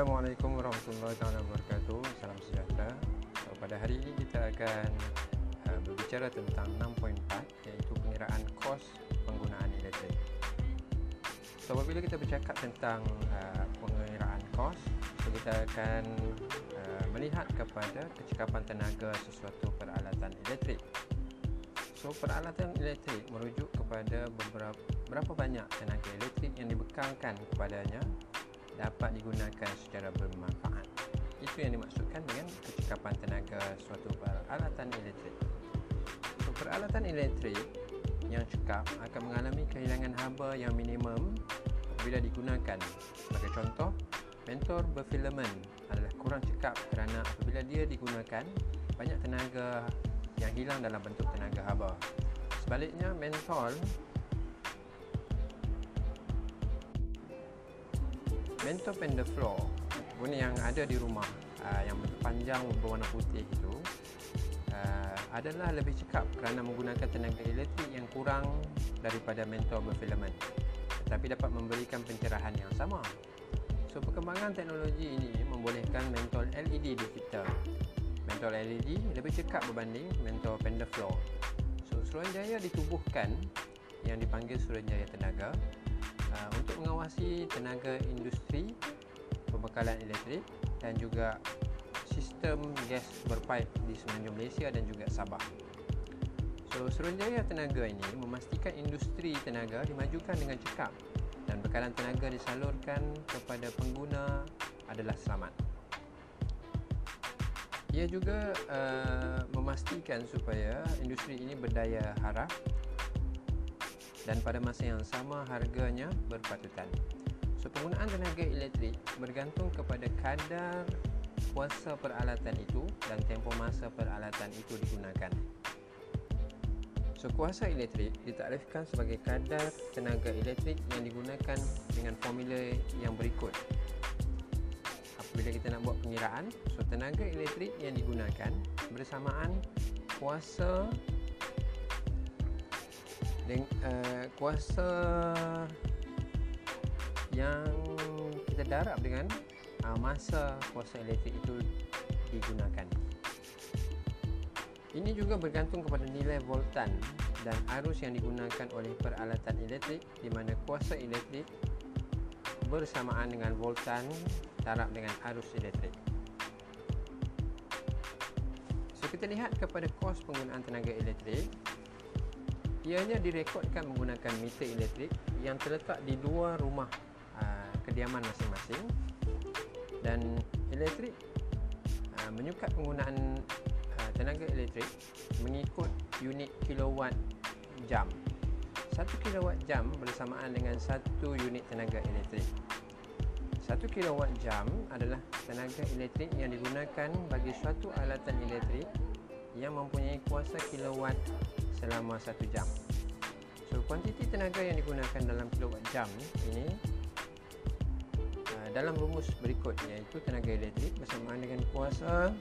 Assalamualaikum warahmatullahi wabarakatuh. Salam sejahtera. So, pada hari ini kita akan uh, berbicara tentang 6.4 iaitu pengiraan kos penggunaan elektrik. So, apabila kita bercakap tentang uh, pengiraan kos, so kita akan uh, melihat kepada kecekapan tenaga sesuatu peralatan elektrik. So, peralatan elektrik merujuk kepada beberapa berapa banyak tenaga elektrik yang dibekalkan kepadanya dapat digunakan secara bermanfaat. Itu yang dimaksudkan dengan kecekapan tenaga suatu peralatan elektrik. Untuk peralatan elektrik yang cekap akan mengalami kehilangan haba yang minimum apabila digunakan. Sebagai contoh, mentor berfilamen adalah kurang cekap kerana apabila dia digunakan, banyak tenaga yang hilang dalam bentuk tenaga haba. Sebaliknya, mentol Mentor Panda Floor Guna yang ada di rumah uh, Yang panjang berwarna putih itu uh, Adalah lebih cekap kerana menggunakan tenaga elektrik yang kurang Daripada mentor berfilamen Tetapi dapat memberikan pencerahan yang sama. So perkembangan teknologi ini membolehkan mentol LED digital Mentol LED lebih cekap berbanding mentol Panda Floor. So Suruhanjaya ditubuhkan yang dipanggil Suruhanjaya Tenaga Uh, untuk mengawasi tenaga industri pembekalan elektrik dan juga sistem gas berpaip di semenanjung Malaysia dan juga Sabah. So, Suruhanjaya Tenaga ini memastikan industri tenaga dimajukan dengan cekap dan bekalan tenaga disalurkan kepada pengguna adalah selamat. Ia juga uh, memastikan supaya industri ini berdaya harap dan pada masa yang sama harganya berpatutan. So penggunaan tenaga elektrik bergantung kepada kadar kuasa peralatan itu dan tempoh masa peralatan itu digunakan. So kuasa elektrik ditaklifkan sebagai kadar tenaga elektrik yang digunakan dengan formula yang berikut. Apabila kita nak buat pengiraan, so tenaga elektrik yang digunakan bersamaan kuasa dan uh, kuasa yang kita darab dengan uh, masa kuasa elektrik itu digunakan. Ini juga bergantung kepada nilai voltan dan arus yang digunakan oleh peralatan elektrik di mana kuasa elektrik bersamaan dengan voltan darab dengan arus elektrik. So kita lihat kepada kos penggunaan tenaga elektrik Ianya direkodkan menggunakan meter elektrik yang terletak di luar rumah aa, uh, kediaman masing-masing dan elektrik aa, uh, menyukat penggunaan aa, uh, tenaga elektrik mengikut unit kilowatt jam. Satu kilowatt jam bersamaan dengan satu unit tenaga elektrik. Satu kilowatt jam adalah tenaga elektrik yang digunakan bagi suatu alatan elektrik yang mempunyai kuasa kilowatt selama satu jam. So, kuantiti tenaga yang digunakan dalam kilowatt jam ini uh, dalam rumus berikut iaitu tenaga elektrik bersamaan dengan kuasa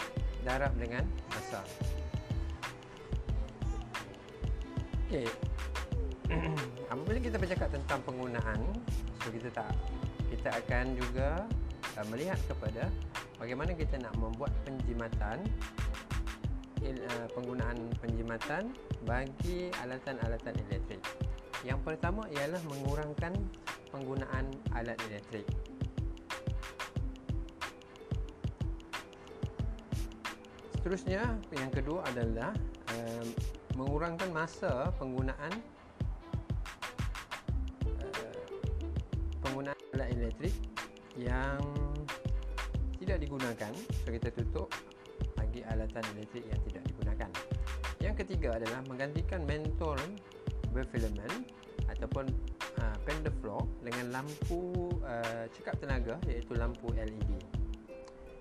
darab dengan masa. Okey. Apabila kita bercakap tentang penggunaan, so kita tak kita akan juga uh, melihat kepada bagaimana kita nak membuat penjimatan uh, penggunaan penjimatan bagi alatan-alatan elektrik. Yang pertama ialah mengurangkan penggunaan alat elektrik. Seterusnya, yang kedua adalah uh, mengurangkan masa penggunaan alat elektrik yang tidak digunakan. So kita tutup bagi alatan elektrik yang tidak digunakan. Yang ketiga adalah menggantikan mentol berfilamen ataupun uh, panda floor dengan lampu uh, cekap tenaga iaitu lampu LED.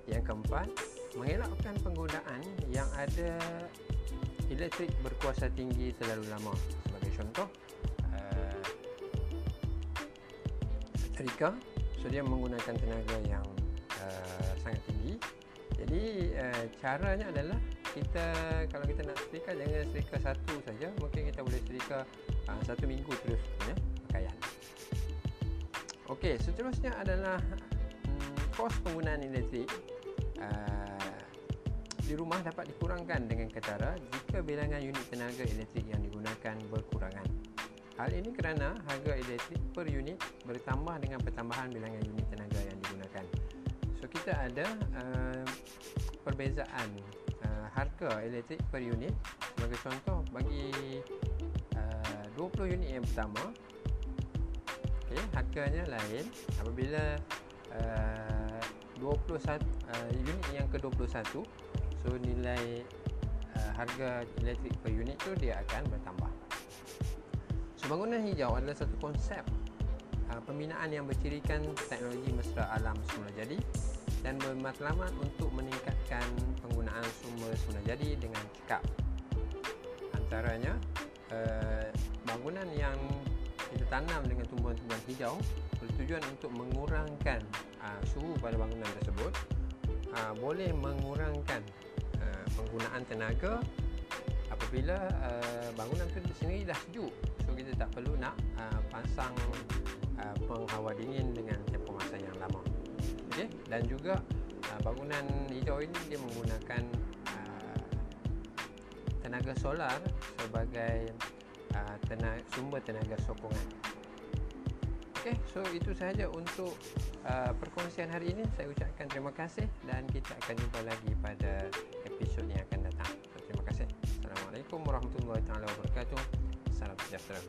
Yang keempat, mengelakkan penggunaan yang ada elektrik berkuasa tinggi terlalu lama. Sebagai contoh, uh, setrika, so dia menggunakan tenaga yang uh, sangat jadi uh, caranya adalah kita kalau kita nak setrika jangan setrika satu saja, mungkin kita boleh setrika uh, satu minggu terus punya pakaian. Okey, seterusnya adalah um, kos penggunaan elektrik uh, di rumah dapat dikurangkan dengan ketara jika bilangan unit tenaga elektrik yang digunakan berkurangan. Hal ini kerana harga elektrik per unit bertambah dengan pertambahan bilangan unit tenaga yang digunakan. So kita ada uh, perbezaan uh, harga elektrik per unit. Sebagai contoh bagi uh, 20 unit yang pertama okay, harganya lain apabila uh, 21 uh, unit yang ke-21 so nilai uh, harga elektrik per unit tu dia akan bertambah. So bangunan hijau adalah satu konsep uh, pembinaan yang bercirikan teknologi mesra alam semula jadi dan bermatlamat untuk meningkatkan penggunaan sumber semula jadi dengan cekap antaranya uh, bangunan yang kita tanam dengan tumbuhan-tumbuhan hijau bertujuan untuk mengurangkan uh, suhu pada bangunan tersebut uh, boleh mengurangkan uh, penggunaan tenaga apabila uh, bangunan itu sendiri dah sejuk. So kita tak perlu nak uh, pasang penghawa dingin dengan tempoh masa yang lama okay? dan juga uh, bangunan hijau ini dia menggunakan uh, tenaga solar sebagai uh, tenaga, sumber tenaga sokongan. Okey, so itu sahaja untuk uh, perkongsian hari ini. Saya ucapkan terima kasih dan kita akan jumpa lagi pada episod yang akan datang. So, terima kasih. Assalamualaikum warahmatullahi wabarakatuh. Salam sejahtera.